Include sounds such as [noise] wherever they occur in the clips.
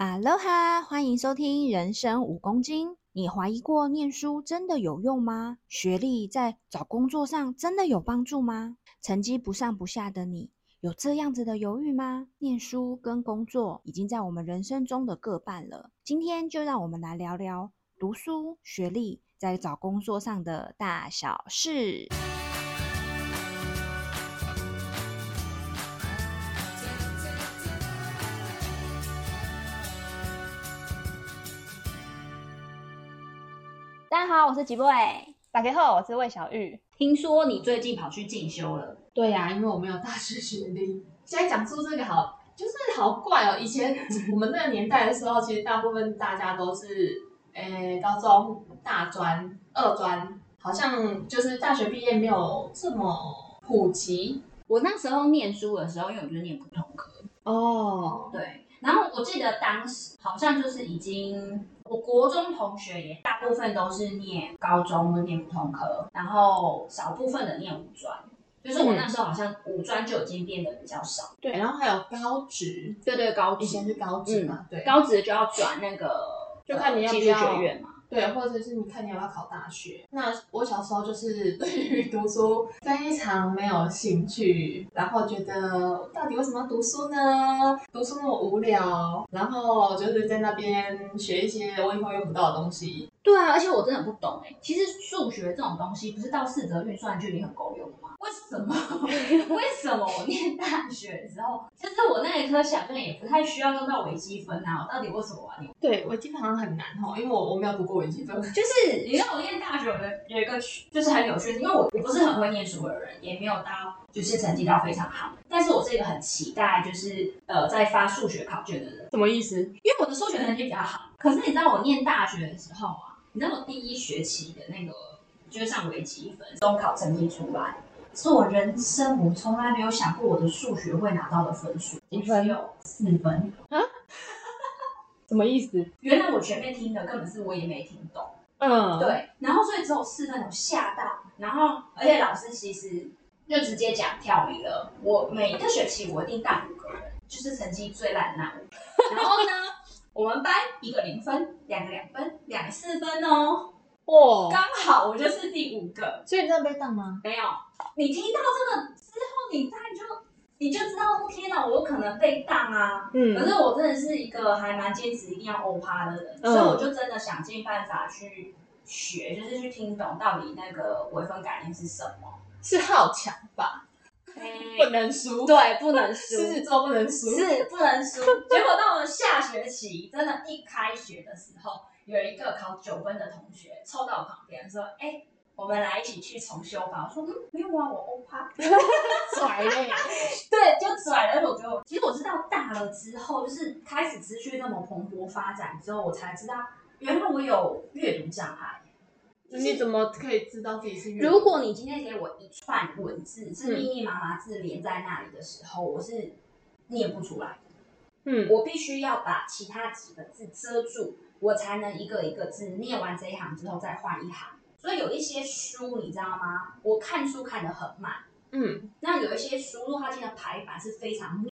哈喽哈，欢迎收听人生五公斤。你怀疑过念书真的有用吗？学历在找工作上真的有帮助吗？成绩不上不下的你，有这样子的犹豫吗？念书跟工作已经在我们人生中的各半了。今天就让我们来聊聊读书、学历在找工作上的大小事。大家好，我是吉波伟。大家好，我是魏小玉。听说你最近跑去进修了？对呀、啊，因为我没有大学学历。现在讲出这个好，就是好怪哦。以前我们那个年代的时候，其实大部分大家都是，诶、欸，高中、大专、二专，好像就是大学毕业没有这么普及。我那时候念书的时候，因为我就是念普通科。哦，对。然后我记得当时好像就是已经，我国中同学也大部分都是念高中或念普通科，然后少部分的念五专，就是我那时候好像五专就已经变得比较少。对，然后还有高职，对对，高职，以前是高职嘛，对，高职就要转那个，就看你要不要技术学院嘛。对，或者是你看你要不要考大学。那我小时候就是对于读书非常没有兴趣，然后觉得到底为什么要读书呢？读书那么无聊，然后就是在那边学一些我以后用不到的东西。对啊，而且我真的不懂哎。其实数学这种东西，不是到四则运算就已经很够用了吗？为什么？[laughs] 为什么我念大学的时候，其实我那一科想象也不太需要用到微积分啊？我到底为什么我要念？对，微积分好像很难哦，因为我我没有读过微积分。就是你让我念大学，我的有一个就是很有趣，因为我我不是很会念书的人，也没有到就是成绩到非常好，但是我是一个很期待就是呃在发数学考卷的人。什么意思？因为我的数学成绩比较好，可是你知道我念大学的时候啊。你知道我第一学期的那个就是上微积分，中考成绩出来，是我人生我从来没有想过我的数学会拿到的分数，几分？只有四分啊？[laughs] 什么意思？原来我前面听的根本是我也没听懂，嗯，对，然后所以只有四分，我吓到，然后而且老师其实就直接讲跳离了，我每一个学期我一定带五个人，就是成绩最烂的那五个，然后呢？我们班一个零分，两个两分，两个四分哦。哦，刚好我就是第五个。所以你真的被当吗？没有。你听到这个之后，你再就你就知道，天哪，我可能被当啊。嗯。可是我真的是一个还蛮坚持一定要欧趴的人，嗯，所以我就真的想尽办法去学，就是去听懂到底那个微分概念是什么。是好强吧？不能输，对，不能输，[laughs] 狮子座不能输，是不能输。结果到了下学期，真的，一开学的时候，有一个考九分的同学凑到我旁边说：“哎、欸，我们来一起去重修吧。”我说：“嗯，没有啊，我欧趴。[laughs] ”拽嘞，[laughs] 对，就拽了。我觉得其实我知道大了之后，就是开始持续那么蓬勃发展之后，我才知道原来我有阅读障碍。你怎么可以知道自己是？如果你今天给我一串文字，是密密麻麻字连在那里的时候，我是念不出来的。嗯，我必须要把其他几个字遮住，我才能一个一个字念完这一行之后再换一行。所以有一些书，你知道吗？我看书看得很慢。嗯，那有一些书，如果它今天的排版是非常密，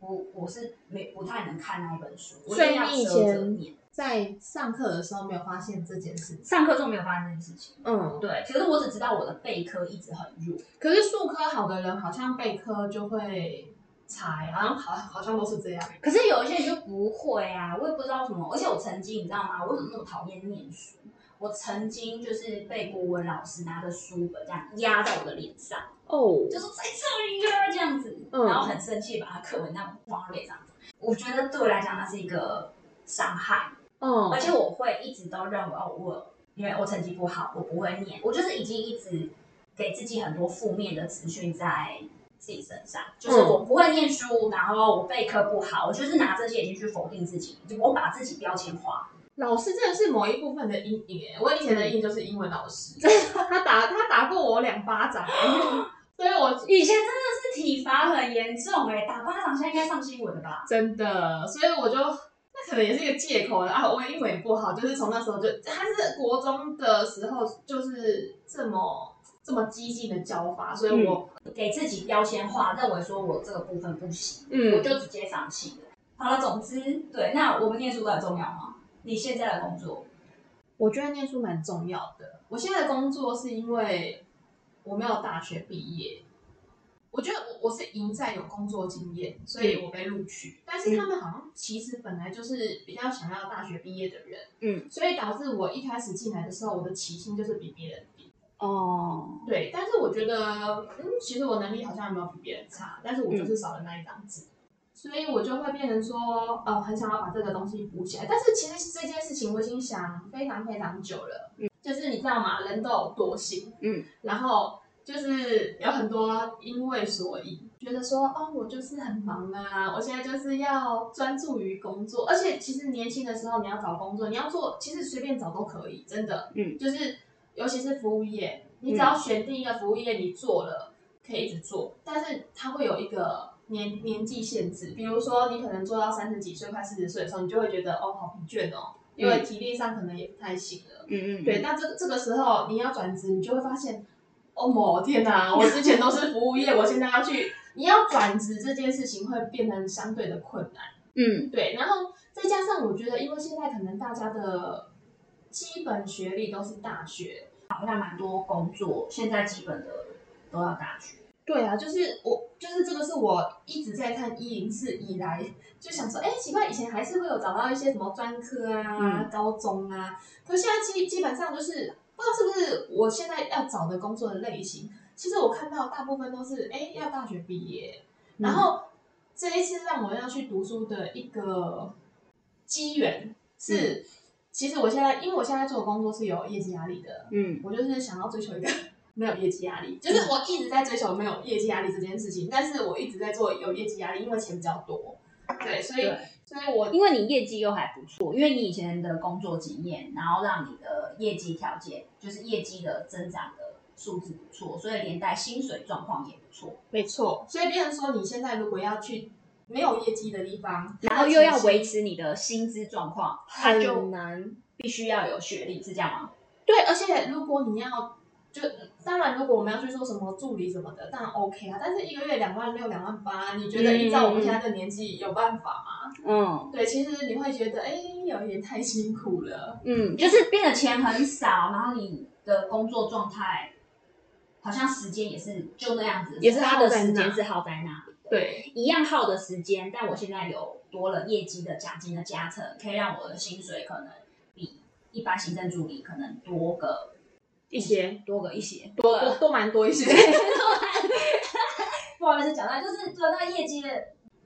我我是没不太能看那一本书，我一定要遮着念。在上课的时候没有发现这件事情，上课中没有发现这件事情。嗯，对。其实我只知道我的背科一直很弱，可是数科好的人好像背科就会差，好像好好像都是这样。可是有一些人就不会啊，我也不知道什么。而且我曾经你知道吗？我怎么那么讨厌念书？我曾经就是被国文老师拿着书本这样压在我的脸上，哦，就是在这里啊这样子，嗯、然后很生气把他课文那样往我脸上。我觉得对我来讲那是一个伤害。嗯，而且我会一直都认为哦，我因为我成绩不好，我不会念，我就是已经一直给自己很多负面的资讯在自己身上，就是我不会念书，然后我备课不好，我就是拿这些已经去否定自己，就我把自己标签化。老师真的是某一部分的阴影，我以前的阴就是英文老师，[laughs] 他打他打过我两巴掌，[laughs] 所以我以前真的是体罚很严重哎，打巴掌现在应该上新闻了吧？真的，所以我就。可能也是一个借口了啊！我英文也不好，就是从那时候就，他是国中的时候就是这么这么激进的教法，所以我、嗯、给自己标签化，认为说我这个部分不行，嗯，我就直接放弃了。好了，总之，对，那我们念书很重要吗？你现在的工作，我觉得念书蛮重要的。我现在的工作是因为我没有大学毕业。我觉得我我是赢在有工作经验，所以我被录取。但是他们好像其实本来就是比较想要大学毕业的人，嗯，所以导致我一开始进来的时候，我的起薪就是比别人低。哦，对，但是我觉得，嗯，其实我能力好像也没有比别人差，但是我就是少了那一张纸，所以我就会变成说，哦，很想要把这个东西补起来。但是其实这件事情我已经想非常非常久了，嗯，就是你知道吗？人都有惰性，嗯，然后。就是有很多因为所以觉得说哦，我就是很忙啊，我现在就是要专注于工作，而且其实年轻的时候你要找工作，你要做，其实随便找都可以，真的，嗯，就是尤其是服务业，你只要选定一个服务业，你做了可以一直做，但是它会有一个年年纪限制，比如说你可能做到三十几岁、快四十岁的时候，你就会觉得哦，好疲倦哦，因为体力上可能也不太行了，嗯嗯，对，那这这个时候你要转职，你就会发现。哦，某天哪！我之前都是服务业，我现在要去，你要转职这件事情会变得相对的困难。嗯，对。然后再加上我觉得，因为现在可能大家的基本学历都是大学，好像蛮多工作现在基本的都要大学。对啊，就是我，就是这个是我一直在看一零四以来就想说，哎，奇怪，以前还是会有找到一些什么专科啊、嗯、高中啊，可是现在基基本上就是。不知道是不是我现在要找的工作的类型？其实我看到大部分都是哎，要大学毕业，然后这一次让我要去读书的一个机缘是，其实我现在因为我现在做的工作是有业绩压力的，嗯，我就是想要追求一个 [laughs] 没有业绩压力，就是我一直在追求没有业绩压力这件事情，但是我一直在做有业绩压力，因为钱比较多，对，所以。所以我因为你业绩又还不错，因为你以前的工作经验，然后让你的业绩条件就是业绩的增长的数字不错，所以连带薪水状况也不错。没错，所以变成说你现在如果要去没有业绩的地方，然后又要维持你的薪资状况，很难，必须要有学历，是这样吗？对，而且如果你要。就当然，如果我们要去做什么助理什么的，当然 OK 啊。但是一个月两万六、两万八，你觉得依照我们现在的年纪有办法吗？嗯，对，其实你会觉得，哎、欸，有一点太辛苦了。嗯，就是变得钱很少，然后你的工作状态好像时间也是就那样子，也是他的时间是耗在那。对，一样耗的时间，但我现在有多了业绩的奖金的加成，可以让我的薪水可能比一般行政助理可能多个。一些多个一些多多都蛮多一些，不好意思讲到，就是做到业绩的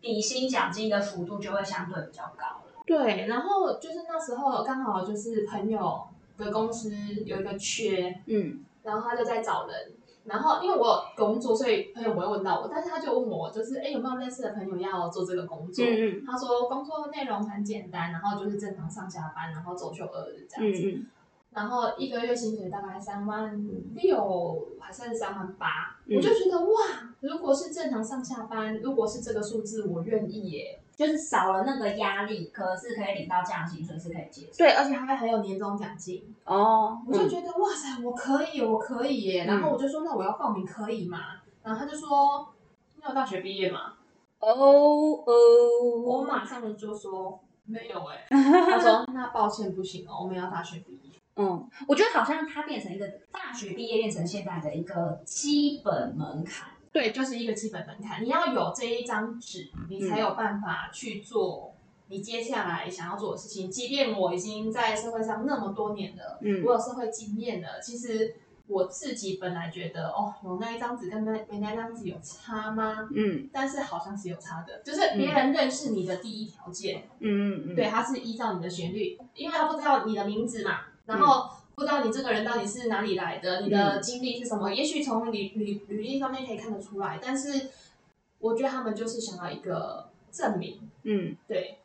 底薪奖金的幅度就会相对比较高了。对，然后就是那时候刚好就是朋友的公司有一个缺，嗯，然后他就在找人，然后因为我有工作，所以朋友不会问到我，但是他就问我，就是哎有没有类似的朋友要做这个工作？嗯嗯，他说工作内容很简单，然后就是正常上下班，然后周休二日这样子。嗯嗯然后一个月薪水大概三万六还是三万八，我就觉得哇，如果是正常上下班，如果是这个数字，我愿意耶，就是少了那个压力，可是可以领到这样的薪水是可以接受。对，而且还还有年终奖金哦，我就觉得、嗯、哇塞，我可以，我可以耶。然后我就说，那我要报名可以吗？然后他就说，你有大学毕业吗？哦哦，我马上就说没有哎。他说，那抱歉不行哦，我们要大学毕业。嗯，我觉得好像它变成一个大学毕业变成现在的一个基本门槛，对，就是一个基本门槛。你要有这一张纸，你才有办法去做你接下来想要做的事情。即便我已经在社会上那么多年了，嗯，我有社会经验了，其实我自己本来觉得，哦，有那一张纸跟没没那张纸有差吗？嗯，但是好像是有差的，就是别人认识你的第一条件，嗯嗯嗯，对，他是依照你的旋律，因为他不知道你的名字嘛。然后不知道你这个人到底是哪里来的，嗯、你的经历是什么？也许从履履履历上面可以看得出来，但是我觉得他们就是想要一个证明。嗯，对。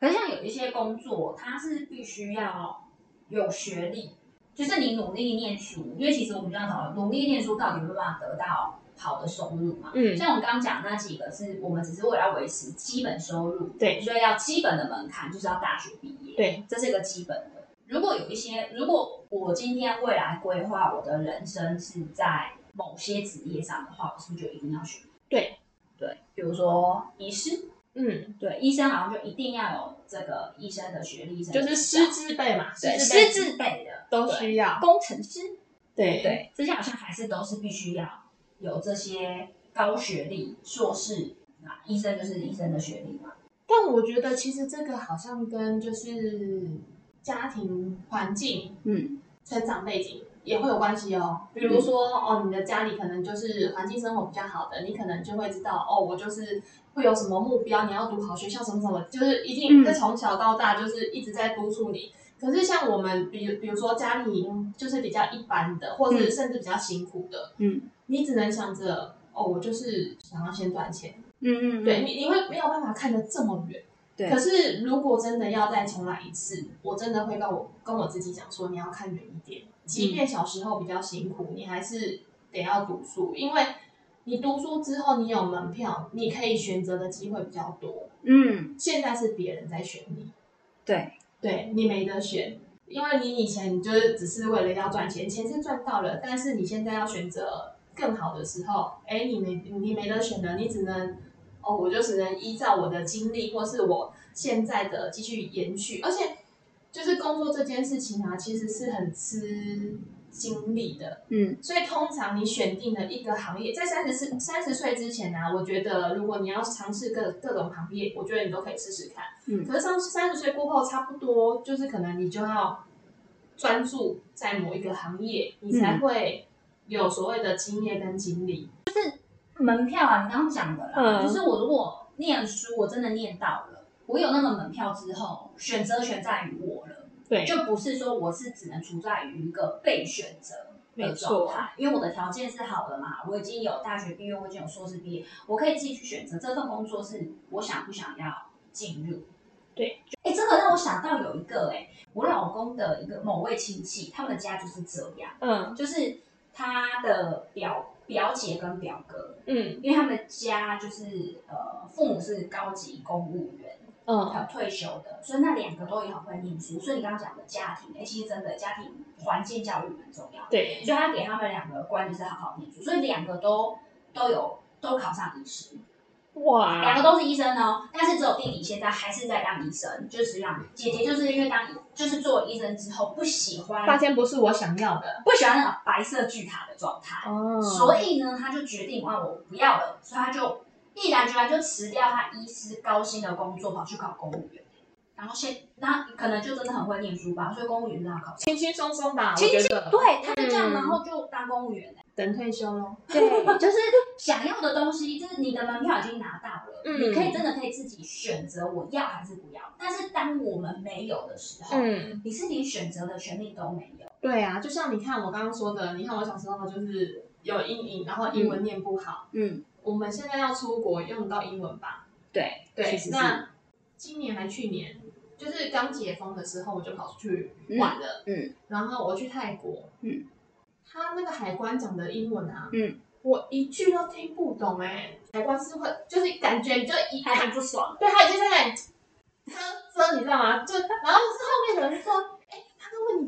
可是像有一些工作，它是必须要有学历，就是你努力念书，因为其实我们就要讨论，努力念书到底有没有办法得到好的收入嘛？嗯，像我刚刚讲那几个，是我们只是为了要维持基本收入，对，所以要基本的门槛就是要大学毕业，对，这是一个基本的。如果有一些，如果我今天未来规划我的人生是在某些职业上的话，我是不是就一定要学？对，对，比如说医师，嗯，对，医生好像就一定要有这个医生的学历，就是师资辈嘛，对，师资辈。的都需要。工程师，对。对，这些好像还是都是必须要有这些高学历、硕士啊，医生就是医生的学历嘛。但我觉得其实这个好像跟就是家庭环境、嗯，成长背景。也会有关系哦，比如说、嗯、哦，你的家里可能就是环境生活比较好的，你可能就会知道哦，我就是会有什么目标，你要读好学校什么什么，就是一定是从小到大就是一直在督促你。嗯、可是像我们，比如比如说家里就是比较一般的，或是甚至比较辛苦的，嗯，你只能想着哦，我就是想要先赚钱，嗯嗯，对你你会没有办法看得这么远。可是，如果真的要再重来一次，我真的会跟我跟我自己讲说，你要看远一点。即便小时候比较辛苦，你还是得要读书，因为你读书之后，你有门票，你可以选择的机会比较多。嗯，现在是别人在选你，对，对你没得选，因为你以前你就是只是为了要赚钱，钱是赚到了，但是你现在要选择更好的时候，哎，你没你没得选的，你只能。哦，我就只能依照我的经历，或是我现在的继续延续。而且，就是工作这件事情啊，其实是很吃精力的。嗯，所以通常你选定了一个行业，在三十四三十岁之前呢、啊，我觉得如果你要尝试各各种行业，我觉得你都可以试试看。嗯，可是上三十岁过后，差不多就是可能你就要专注在某一个行业，你才会有所谓的经验跟经历。就是。门票啊，你刚刚讲的啦，嗯、就是我如果念书，我真的念到了，我有那个门票之后，选择权在于我了，对，就不是说我是只能处在于一个被选择的状态，因为我的条件是好的嘛，我已经有大学毕业，我已经有硕士毕业，我可以自己去选择这份工作是我想不想要进入，对，哎、欸，这个让我想到有一个哎、欸，我老公的一个某位亲戚，他们的家就是这样，嗯，就是他的表。表姐跟表哥，嗯，因为他们家就是呃，父母是高级公务员，嗯，还有退休的，所以那两个都也很会念书。所以你刚刚讲的家庭，哎、欸，其实真的家庭环境教育蛮重要。对，所以他给他们两个观就是好好念书，所以两个都都有都考上医师。哇，两个都是医生哦，但是只有弟弟现在还是在当医生，就是让姐姐就是因为当就是做医生之后不喜欢，发现不是我想要的，不喜欢那种白色巨塔的状态，哦，所以呢，他就决定啊，我不要了，所以他就毅然决然就辞掉他医师高薪的工作，跑去考公务员，然后先那可能就真的很会念书吧，所以公务员让他考轻轻松松吧，轻轻对，他就这样，嗯、然后就当公务员。等退休喽，对，就是想要的东西，就是你的门票已经拿到了，嗯，你可以真的可以自己选择我要还是不要。但是当我们没有的时候，嗯，你是连选择的权利都没有。对啊，就像你看我刚刚说的，你看我小时候就是有阴影，然后英文念不好，嗯，我们现在要出国用得到英文吧？对对，那今年还去年，就是刚解封的时候，我就跑出去玩了，嗯，然后我去泰国，嗯。他那个海关讲的英文啊，嗯，我一句都听不懂哎。海关是会，就是感觉你就一还很不爽，对，他已经在那里他说，你知道吗？就然后是后面有人说，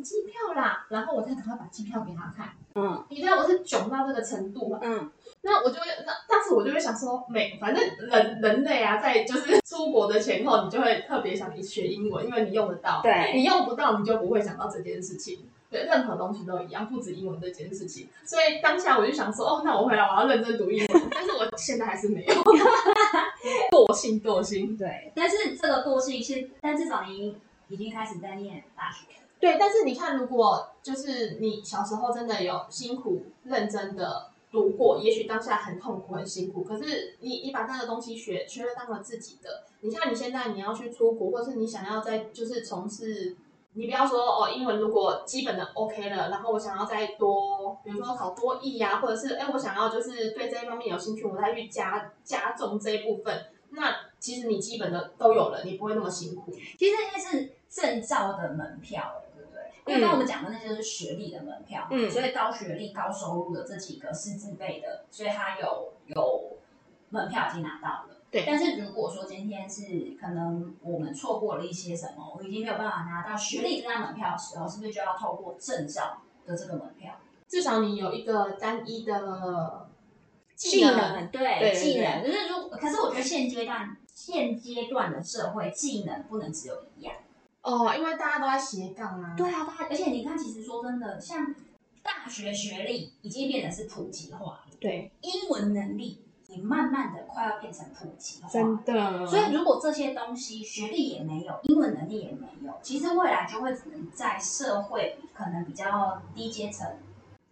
机票啦，然后我再赶快把机票给他看，嗯，你知道我是囧到这个程度吗？嗯，那我就会，那当时我就会想说，每反正人人类啊，在就是出国的前后，你就会特别想学英文，因为你用得到，对，你用不到，你就不会想到这件事情。对，任何东西都一样，不止英文这件事情。所以当下我就想说，哦，那我回来我要认真读英文。[laughs] 但是我现在还是没有，[laughs] 惰性惰性。对，但是这个惰性是，但至少你已经开始在念大学。对，但是你看，如果就是你小时候真的有辛苦认真的读过，也许当下很痛苦很辛苦，可是你你把那个东西学学了当了自己的。你像你现在你要去出国，或是你想要在就是从事。你不要说哦，英文如果基本的 OK 了，然后我想要再多，比如说考多译呀、啊，或者是哎，我想要就是对这一方面有兴趣，我再去加加重这一部分。那其实你基本的都有了，你不会那么辛苦。其实那是证照的门票？因为刚刚我们讲的那些是学历的门票，嗯，所以高学历、高收入的这几个是自备的，所以他有有门票已经拿到了。对，但是如果说今天是可能我们错过了一些什么，我已经没有办法拿到学历这张门票的时候，是不是就要透过证照的这个门票？至少你有一个单一的技能，对技能，就是如可是我觉得现阶段现阶段的社会技能不能只有一样哦，因为大家都在斜杠啊。对啊，大家而且你看，其实说真的，像大学学历已经变得是普及化了，对，英文能力也慢慢的快要变成普及化，真的。所以如果这些东西学历也没有，英文能力也没有，其实未来就会只能在社会可能比较低阶层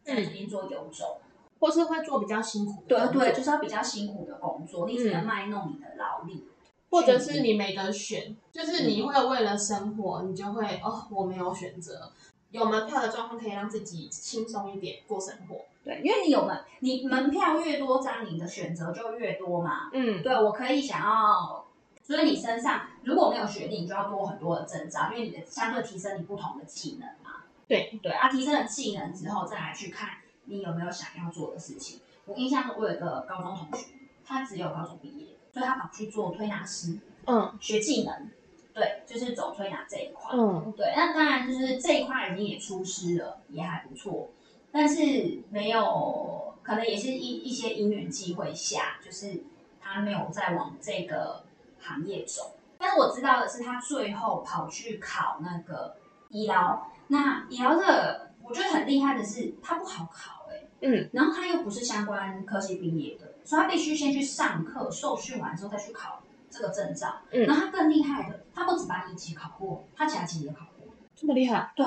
在这边做游走。嗯或是会做比较辛苦的，对对，就是要比较辛苦的工作，你只能卖弄你的劳力，或者是你没得选，就是你会为了生活，你就会哦，我没有选择，有门票的状况可以让自己轻松一点过生活。对，因为你有门，你门票越多张，你的选择就越多嘛。嗯，对，我可以想要，所以你身上如果没有学历，你就要多很多的证照，因为你的相对提升你不同的技能嘛。对对啊，提升了技能之后，再来去看。你有没有想要做的事情？我印象中，我有一个高中同学，他只有高中毕业，所以他跑去做推拿师，嗯，学技能，对，就是走推拿这一块，嗯，对。那当然就是这一块已经也出师了，也还不错，但是没有，可能也是一一些因缘际会下，就是他没有再往这个行业走。但是我知道的是，他最后跑去考那个医疗，那医疗的，我觉得很厉害的是，他不好考。嗯，然后他又不是相关科系毕业的，所以他必须先去上课，受训完之后再去考这个证照。嗯，然后他更厉害的，他不止把一级考过，他其他级也考过。这么厉害？对。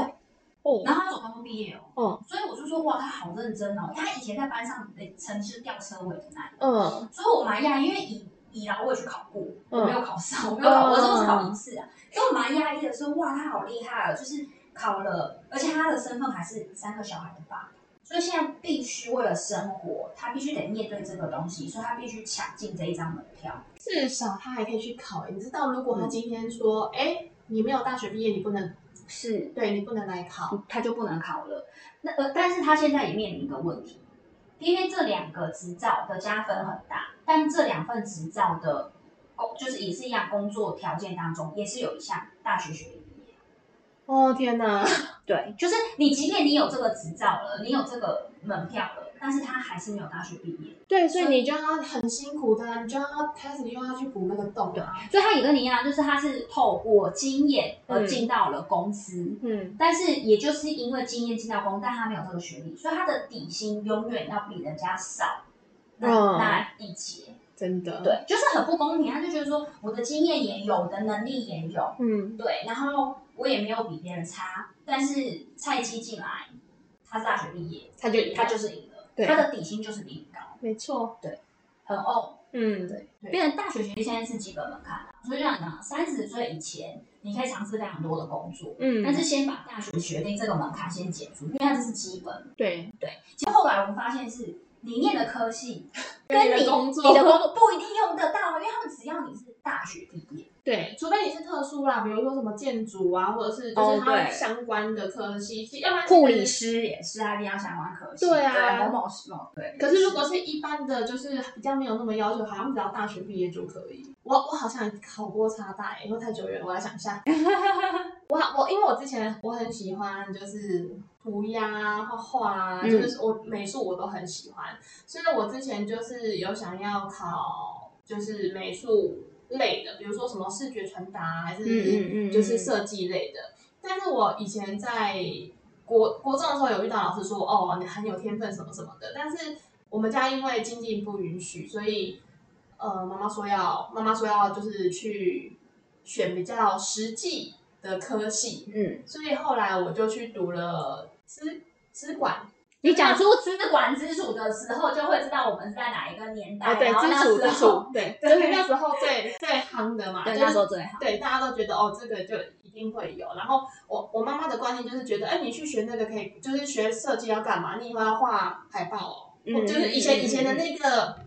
哦。然后他走高中毕业哦。嗯。所以我就说哇，他好认真哦。他以前在班上的成绩是吊车尾的那嗯。所以我蛮讶异，因为以以来我也去考过，我没有考上，我没有考，我都是考一次啊。所以我蛮讶异的说哇，他好厉害哦，就是考了，而且他的身份还是三个小孩的爸。所以现在必须为了生活，他必须得面对这个东西，所以他必须抢进这一张门票。至少他还可以去考。你知道，如果他今天说，哎、嗯欸，你没有大学毕业，你不能是对你不能来考，他就不能考了。那呃，但是他现在也面临一个问题，因为这两个执照的加分很大，但这两份执照的工就是也是一样，工作条件当中也是有一项大学学历。哦天哪！[laughs] 对，就是你，即便你有这个执照了，你有这个门票了，但是他还是没有大学毕业。对，所以你就要很辛苦的，你就要开始又要去补那个洞。对，所以他也跟你一样，就是他是透过经验而进到了公司。嗯，但是也就是因为经验进到公司，但他没有这个学历，所以他的底薪永远要比人家少那、嗯、那一截。真的，对，就是很不公平。他就觉得说，我的经验也有，我的能力也有，嗯，对，然后我也没有比别人差，但是菜鸡进来，他是大学毕业，他就他就是赢了，对，他的底薪就是比你高，没错，对，很哦，嗯，对，变成大学学历现在是基本门槛了，所以让你讲，三十岁以前你可以尝试非常多的工作，嗯，但是先把大学学历这个门槛先解除，因为它这是基本，对。对。其实后来我们发现是。你念的科系跟你，工作，你的工作不一定用得到，因为他们只要你是大学毕业。对，除非你是特殊啦，比如说什么建筑啊，或者是就是它相关的科系，要不然护理师也是啊，一定要相关科系。对啊，某某是某对。可是如果是一般的，就是比较没有那么要求，好像只要大学毕业就可以。我我好像考过插大，因为太久远了，我来想一下。[laughs] 我我因为我之前我很喜欢就是涂鸦、画画啊，嗯、就是我美术我都很喜欢，所以我之前就是有想要考就是美术类的，比如说什么视觉传达还是就是设计类的。嗯嗯嗯嗯，但是我以前在国国中的时候有遇到老师说，哦，你很有天分什么什么的，但是我们家因为经济不允许，所以呃妈妈说要妈妈说要就是去选比较实际。的科系，嗯，所以后来我就去读了资资管。你讲出资管之主的时候，就会知道我们是在哪一个年代。哦、对，资处资处，对，就是那时候最最夯的嘛。对，那时候最夯。对，大家都觉得哦，这个就一定会有。然后我我妈妈的观念就是觉得，哎，你去学那个可以，就是学设计要干嘛？你以后要画海报哦，嗯、就是以前以前的那个、嗯、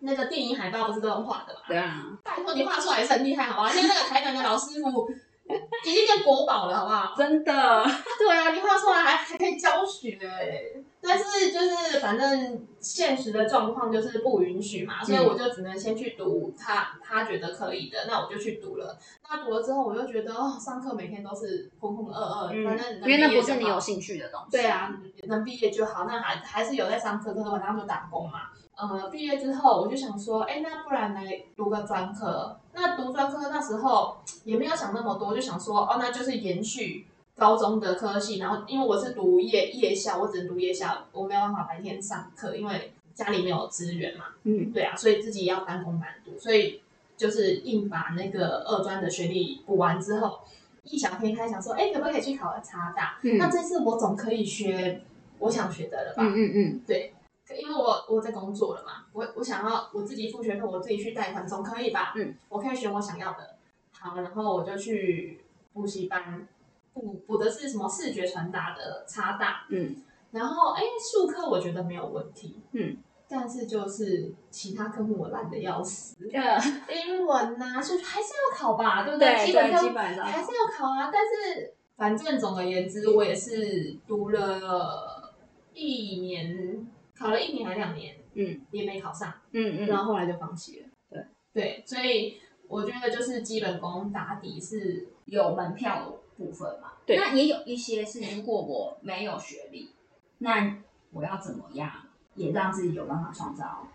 那个电影海报不是都用画的嘛？对啊。[laughs] 拜托，你画出来也是很厉害，好不好？现在那个台南的老师傅。已经变国宝了，好不好？真的，对啊，你画出来还还可以教学，对但是就是反正现实的状况就是不允许嘛，所以我就只能先去读他他觉得可以的，那我就去读了。那读了之后，我就觉得哦，上课每天都是浑浑噩噩，反正因为那不是你有兴趣的东西。对啊，能毕业就好。那还还是有在上课，可是晚上就打工嘛。呃，毕业之后我就想说，哎，那不然来读个专科。那读专科那时候也没有想那么多，就想说，哦，那就是延续。高中的科系，然后因为我是读夜夜校，我只能读夜校，我没有办法白天上课，因为家里没有资源嘛。嗯，对啊，所以自己要半工半读，所以就是硬把那个二专的学历补完之后，异想天开，想说，哎，可不可以去考个差大？嗯，那这次我总可以学我想学的了吧？嗯嗯嗯，对，因为我我在工作了嘛，我我想要我自己付学费，我自己去贷款，总可以吧？嗯，我可以选我想要的。好，然后我就去补习班。补补的是什么视觉传达的差大，嗯，然后哎，数科我觉得没有问题，嗯，但是就是其他科目我烂的要死，[laughs] 嗯，英文呐，数学还是要考吧，对不对？基本基本上还是要考啊。但是反正总而言之，我也是读了一年，考了一年还两年，嗯，也没考上，嗯嗯，然后后来就放弃了，对对，所以我觉得就是基本功打底是有门票的。部分嘛，对，那也有一些是，如果我没有学历，那我要怎么样也让自己有办法创造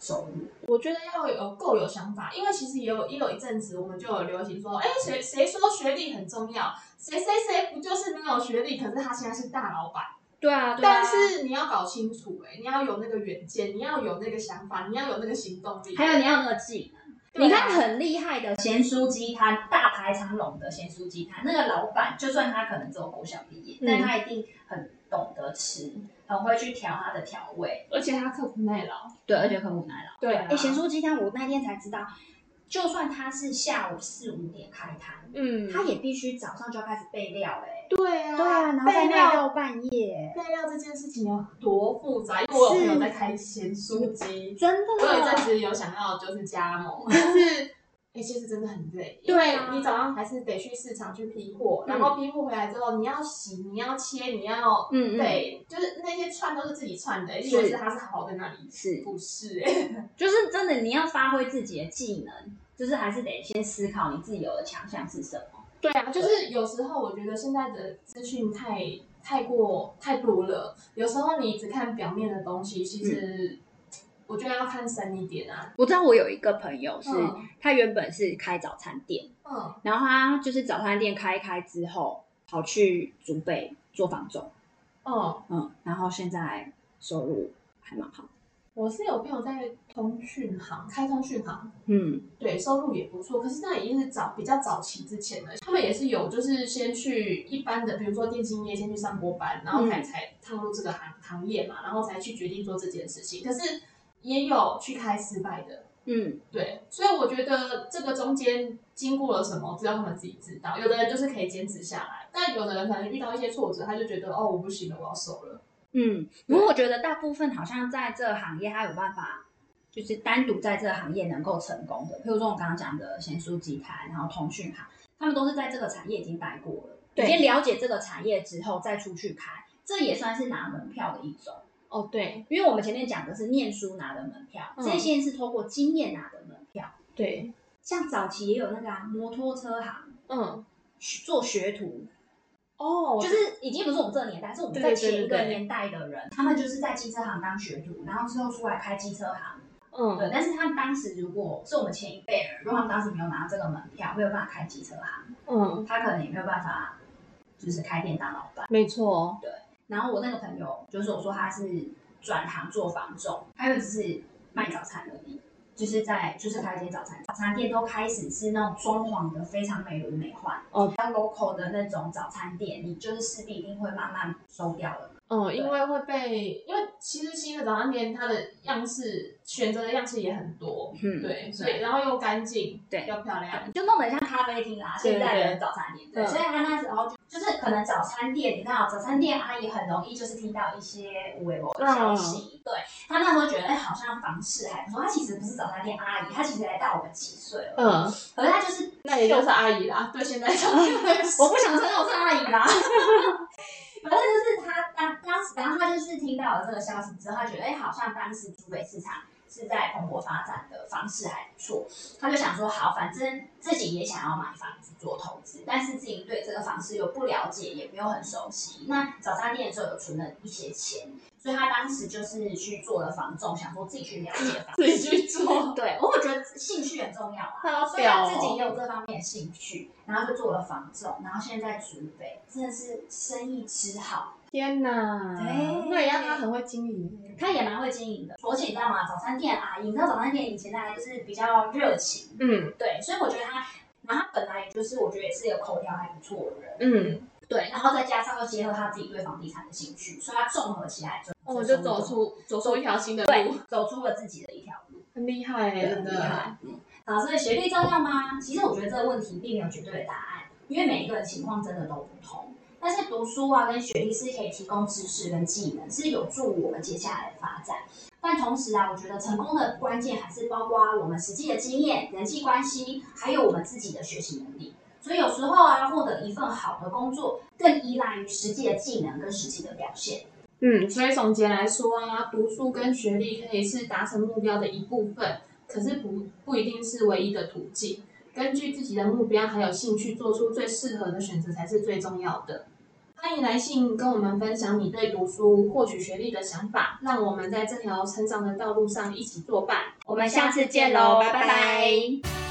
收入？我觉得要有够有想法，因为其实也有也有一阵子，我们就有流行说，哎，谁谁说学历很重要？谁谁谁不就是没有学历，可是他现在是大老板？对啊，对啊。但是你要搞清楚，哎，你要有那个远见，你要有那个想法，你要有那个行动力，还有你要有那个技能。你看很厉害的咸酥鸡摊，大排长龙的咸酥鸡摊，那个老板就算他可能只有国小毕业，嗯、但他一定很懂得吃，很会去调他的调味，而且他刻苦耐劳。对，而且刻苦耐劳。对，哎，咸酥鸡摊我那天才知道。就算他是下午四五点开摊，嗯，他也必须早上就要开始备料嘞。对啊，对啊，然后再卖到半夜。备料这件事情有多复杂？因为我有朋友在开咸酥鸡，真的。我有阵子有想要就是加盟，[laughs] 但是。欸、其实真的很累，对、啊你早上还是得去市场去批货，嗯、然后批货回来之后，你要洗，你要切，你要，嗯，对，就是那些串都是自己串的，是，是它是好在那里，是不是？哎，[laughs] 就是真的，你要发挥自己的技能，就是还是得先思考你自己有的强项是什么。对啊，就是有时候我觉得现在的资讯太太过太多了，有时候你只看表面的东西，其实。嗯我觉得要看深一点啊！我知道我有一个朋友是，嗯、他原本是开早餐店，嗯，然后他就是早餐店开一开之后，跑去祖北做房仲，嗯嗯，然后现在收入还蛮好。我是有朋友在通讯行开通讯行，嗯，对，收入也不错。可是那已经是早比较早期之前了，他们也是有就是先去一般的，比如说电信业先去上过班，然后才才踏入这个行行业嘛，然后才去决定做这件事情。可是。也有去开失败的，嗯，对，所以我觉得这个中间经过了什么，只要他们自己知道。有的人就是可以坚持下来，但有的人可能遇到一些挫折，他就觉得哦，我不行了，我要收了。嗯，不过我觉得大部分好像在这个行业，他有办法，就是单独在这个行业能够成功的，譬如说我刚刚讲的咸酥集团，然后通讯行，他们都是在这个产业已经待过了，对，已经了解这个产业之后再出去开，这也算是拿门票的一种。哦，对，因为我们前面讲的是念书拿的门票，嗯、这些是透过经验拿的门票。对，像早期也有那个、啊、摩托车行，嗯，做学徒。哦，就是已经不是我们这个年代，是我们在前一个年代的人，他们就是在机车行当学徒，然后之后出来开机车行。嗯，对，但是他们当时如果是我们前一辈人，如果他们当时没有拿到这个门票，没有办法开机车行，嗯，他可能也没有办法，就是开店当老板。没错，对。然后我那个朋友就是我说他是转行做房仲，他有只是卖早餐而已，就是在就是开一间早餐早餐店，都开始是那种装潢的非常美轮美奂哦，比较 local 的那种早餐店，你就是势必一定会慢慢收掉了。嗯，因为会被，因为其实新的早餐店它的样式选择的样式也很多，嗯，对，所以然后又干净，对，又漂亮，就弄得像咖啡厅啦，现在的早餐店，对，所以他那时候就就是可能早餐店，你知道，早餐店阿姨很容易就是听到一些微博的消息，对，他那时候觉得哎，好像房事还不错，他其实不是早餐店阿姨，他其实还大我们几岁了，嗯，可是他就是那也就是阿姨啦，对，现在 [laughs] 我不想称我是阿姨啦。[laughs] 反正就是他当当时，然后他就是听到了这个消息之后，他觉得哎，好像当时竹北市场是在蓬勃发展的方式还不错，他就想说好，反正自己也想要买房子做投资，但是自己对这个房市又不了解，也没有很熟悉。那早餐店的时候有存了一些钱。所以他当时就是去做了房仲，想说自己去了解房，自己去做。[laughs] 对，我觉得兴趣很重要啊，哦、所以他自己也有这方面的兴趣，然后就做了房仲，然后现在在竹北真的是生意之好。天哪！对，那也让他很会经营，他也蛮会经营的。而且你知道吗？早餐店阿姨，你知道早餐店以前大概就是比较热情，嗯，对，所以我觉得他，然后他本来也就是我觉得也是一个口条还不错的人，嗯。对，然后再加上又结合他自己对房地产的兴趣，所以他综合起来就，我就走出走出一条新的路，走出了自己的一条路，很厉害，真的。嗯，好，所以学历重要吗？其实我觉得这个问题并没有绝对的答案，因为每一个人情况真的都不同。但是读书啊，跟学历是可以提供知识跟技能，是有助我们接下来的发展。但同时啊，我觉得成功的关键还是包括我们实际的经验、人际关系，还有我们自己的学习能力。所以有时候啊，获得一份好的工作，更依赖于实际的技能跟实际的表现。嗯，所以总结来说啊，读书跟学历可以是达成目标的一部分，可是不不一定是唯一的途径。根据自己的目标还有兴趣，做出最适合的选择才是最重要的。欢迎来信跟我们分享你对读书、获取学历的想法，让我们在这条成长的道路上一起作伴。我们下次见喽，拜拜。拜拜。